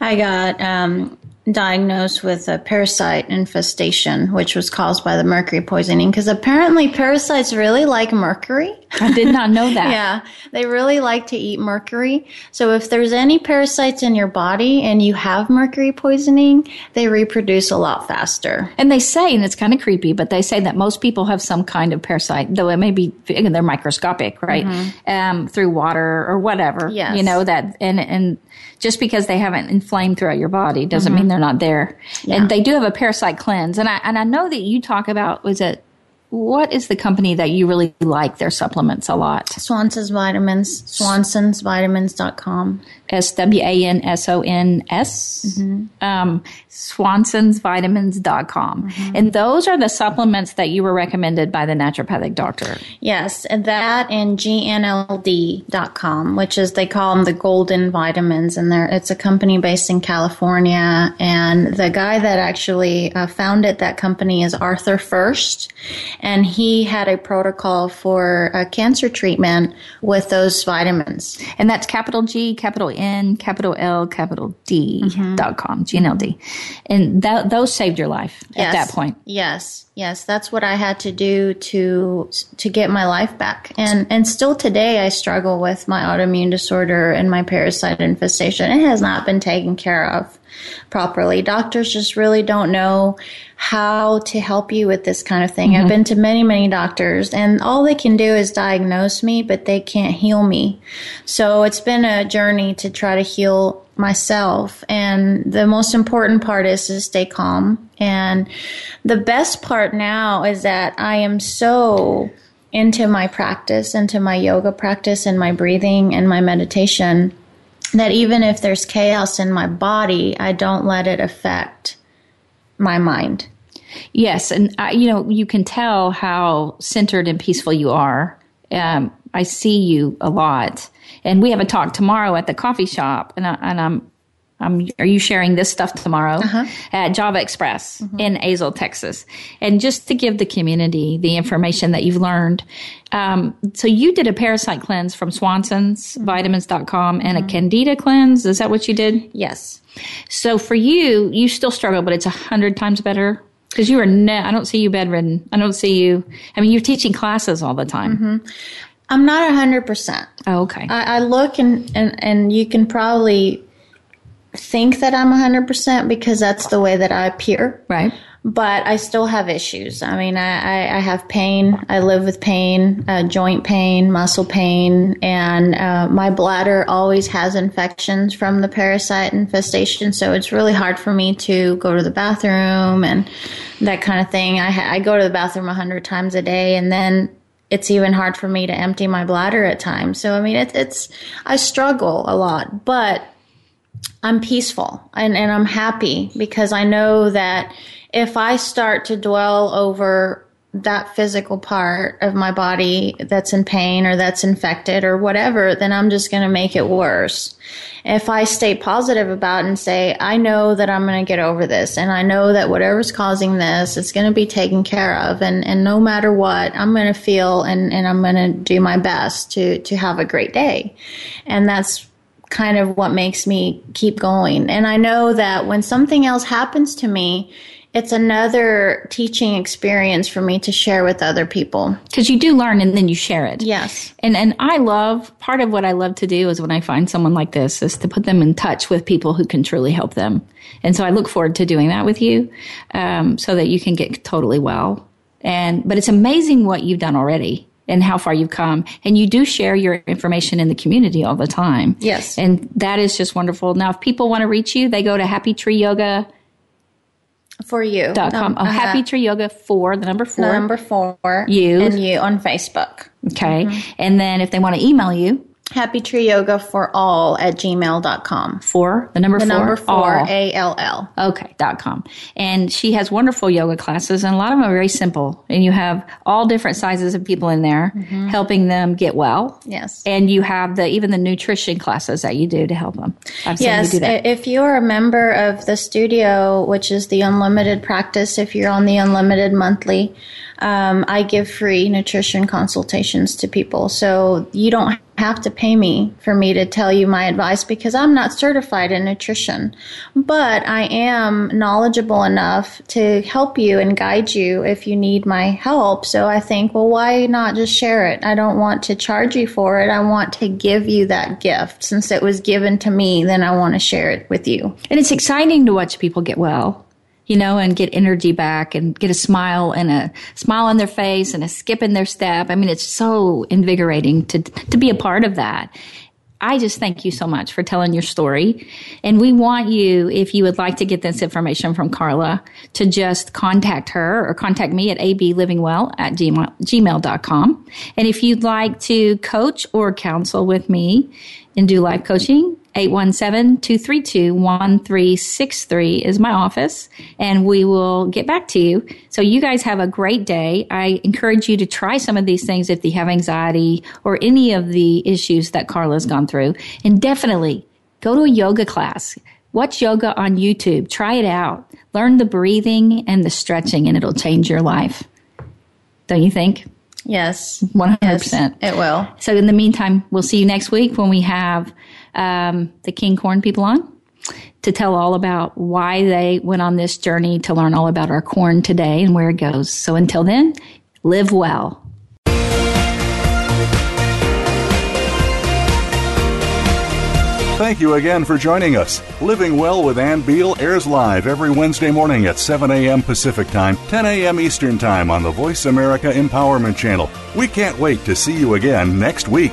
I got um, diagnosed with a parasite infestation, which was caused by the mercury poisoning. Because apparently parasites really like mercury. I did not know that. Yeah, they really like to eat mercury. So if there's any parasites in your body and you have mercury poisoning, they reproduce a lot faster. And they say, and it's kind of creepy, but they say that most people have some kind of parasite, though it may be they're microscopic, right? Um, through water or whatever. Yes. You know that, and and just because they haven't inflamed throughout your body doesn't mean they're not there. And they do have a parasite cleanse, and I and I know that you talk about was it. What is the company that you really like their supplements a lot? Swanson's Vitamins, swansonsvitamins.com. S W A N S O N S, um, swansonsvitamins.com. And those are the supplements that you were recommended by the naturopathic doctor. Yes, and that and gnld.com, which is they call them the golden vitamins, and they're it's a company based in California. And the guy that actually uh, founded that company is Arthur Furst, and he had a protocol for uh, cancer treatment with those vitamins. And that's capital G, capital N, capital L, capital D mm-hmm. dot com, GNLD. And that, those saved your life at that point. Yes, yes, that's what I had to do to to get my life back. And and still today I struggle with my autoimmune disorder and my parasite infestation. It has not been taken care of properly. Doctors just really don't know how to help you with this kind of thing. I've mm-hmm. been to many, many doctors and all they can do is diagnose me, but they can't heal me. So it's been a journey to try to heal myself. And the most important part is to stay calm. And the best part now is that I am so into my practice, into my yoga practice and my breathing and my meditation that even if there's chaos in my body, I don't let it affect my mind. Yes, and I, you know you can tell how centered and peaceful you are. Um, I see you a lot, and we have a talk tomorrow at the coffee shop, and, I, and I'm. I'm, are you sharing this stuff tomorrow uh-huh. at Java Express mm-hmm. in Azle, Texas? And just to give the community the information that you've learned. Um, so you did a parasite cleanse from Swanson's mm-hmm. vitamins.com and a mm-hmm. candida cleanse. Is that what you did? Yes. So for you, you still struggle, but it's a hundred times better because you are. Ne- I don't see you bedridden. I don't see you. I mean, you're teaching classes all the time. I'm not a 100%. Oh, okay. I, I look and, and, and you can probably think that I'm 100% because that's the way that I appear. right. But I still have issues. I mean, I, I, I have pain. I live with pain, uh, joint pain, muscle pain, and uh, my bladder always has infections from the parasite infestation. So it's really hard for me to go to the bathroom and that kind of thing. I, I go to the bathroom a hundred times a day, and then it's even hard for me to empty my bladder at times. So I mean, it, it's I struggle a lot, but I'm peaceful and, and I'm happy because I know that if I start to dwell over that physical part of my body that's in pain or that's infected or whatever, then I'm just going to make it worse. If I stay positive about and say, I know that I'm going to get over this and I know that whatever's causing this, it's going to be taken care of. And, and no matter what, I'm going to feel and, and I'm going to do my best to, to have a great day. And that's kind of what makes me keep going. And I know that when something else happens to me, it's another teaching experience for me to share with other people. Because you do learn and then you share it. Yes. And and I love part of what I love to do is when I find someone like this is to put them in touch with people who can truly help them. And so I look forward to doing that with you, um, so that you can get totally well. And but it's amazing what you've done already and how far you've come. And you do share your information in the community all the time. Yes. And that is just wonderful. Now, if people want to reach you, they go to Happy Tree Yoga. For you. Dot com. Um, oh, uh-huh. Happy Tree Yoga for the number four. Number four. You. And you on Facebook. Okay. And then if they want to email you, Happy Tree Yoga for all at gmail.com. For the number The four? number four. A L L. Okay, dot com. And she has wonderful yoga classes, and a lot of them are very simple. And you have all different sizes of people in there helping them get well. Yes. And you have the even the nutrition classes that you do to help them. I've Yes, you do that. if you're a member of the studio, which is the unlimited practice, if you're on the unlimited monthly, um, I give free nutrition consultations to people. So you don't have to pay me for me to tell you my advice because I'm not certified in nutrition. But I am knowledgeable enough to help you and guide you if you need my help. So I think, well, why not just share it? I don't want to charge you for it. I want to give you that gift. Since it was given to me, then I want to share it with you. And it's exciting to watch people get well, you know, and get energy back and get a smile and a smile on their face and a skip in their step. I mean, it's so invigorating to, to be a part of that. I just thank you so much for telling your story. And we want you, if you would like to get this information from Carla, to just contact her or contact me at ablivingwell at gmail, gmail.com. And if you'd like to coach or counsel with me and do life coaching, 817-232-1363 is my office and we will get back to you. So you guys have a great day. I encourage you to try some of these things if you have anxiety or any of the issues that Carla's gone through. And definitely go to a yoga class. Watch yoga on YouTube. Try it out. Learn the breathing and the stretching and it'll change your life. Don't you think? Yes. 100%. Yes, it will. So in the meantime, we'll see you next week when we have um, the King Corn people on to tell all about why they went on this journey to learn all about our corn today and where it goes. So until then, live well. Thank you again for joining us. Living Well with Ann Beal airs live every Wednesday morning at 7 a.m. Pacific Time, 10 a.m. Eastern Time on the Voice America Empowerment Channel. We can't wait to see you again next week.